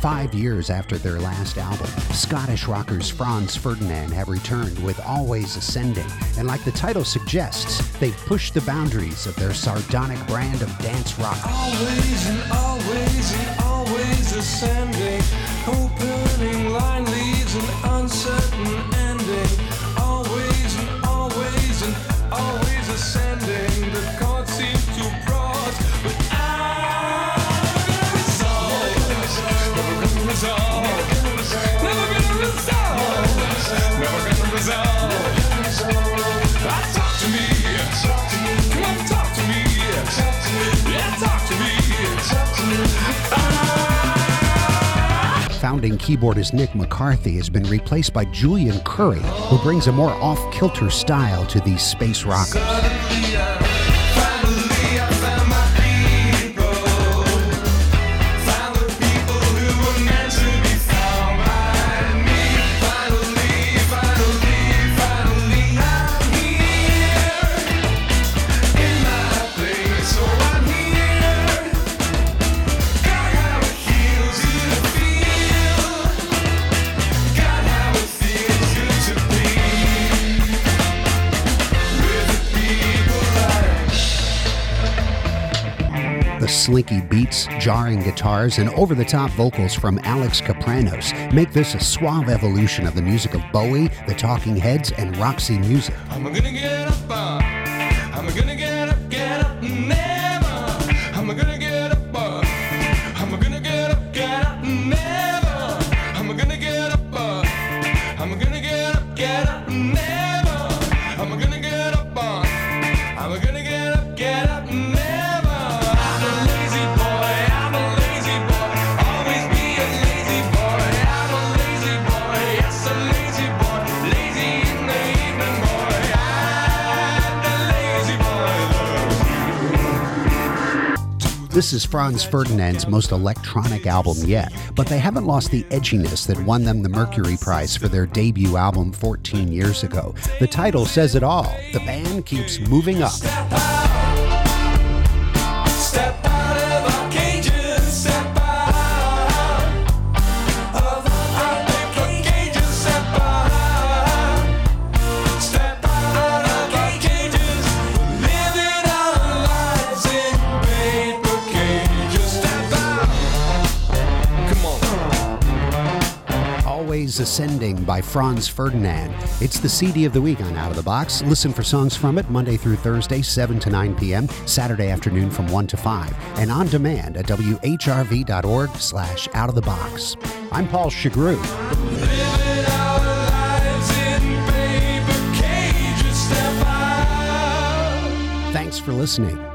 Five years after their last album, Scottish rockers Franz Ferdinand have returned with Always Ascending, and like the title suggests, they've pushed the boundaries of their sardonic brand of dance rock. Always and always and always ascending, opening line leaves Founding keyboardist Nick McCarthy has been replaced by Julian Corrie, who brings a more off kilter style to these space rockers. The slinky beats, jarring guitars, and over the top vocals from Alex Kapranos make this a suave evolution of the music of Bowie, the Talking Heads, and Roxy Music. Get up, This is Franz Ferdinand's most electronic album yet, but they haven't lost the edginess that won them the Mercury Prize for their debut album 14 years ago. The title says it all. The band keeps moving up. Always Ascending by Franz Ferdinand. It's the CD of the week on Out of the Box. Listen for songs from it Monday through Thursday, 7 to 9 p.m., Saturday afternoon from 1 to 5, and on demand at whrv.org slash out of the box. I'm Paul Shugrue. Thanks for listening.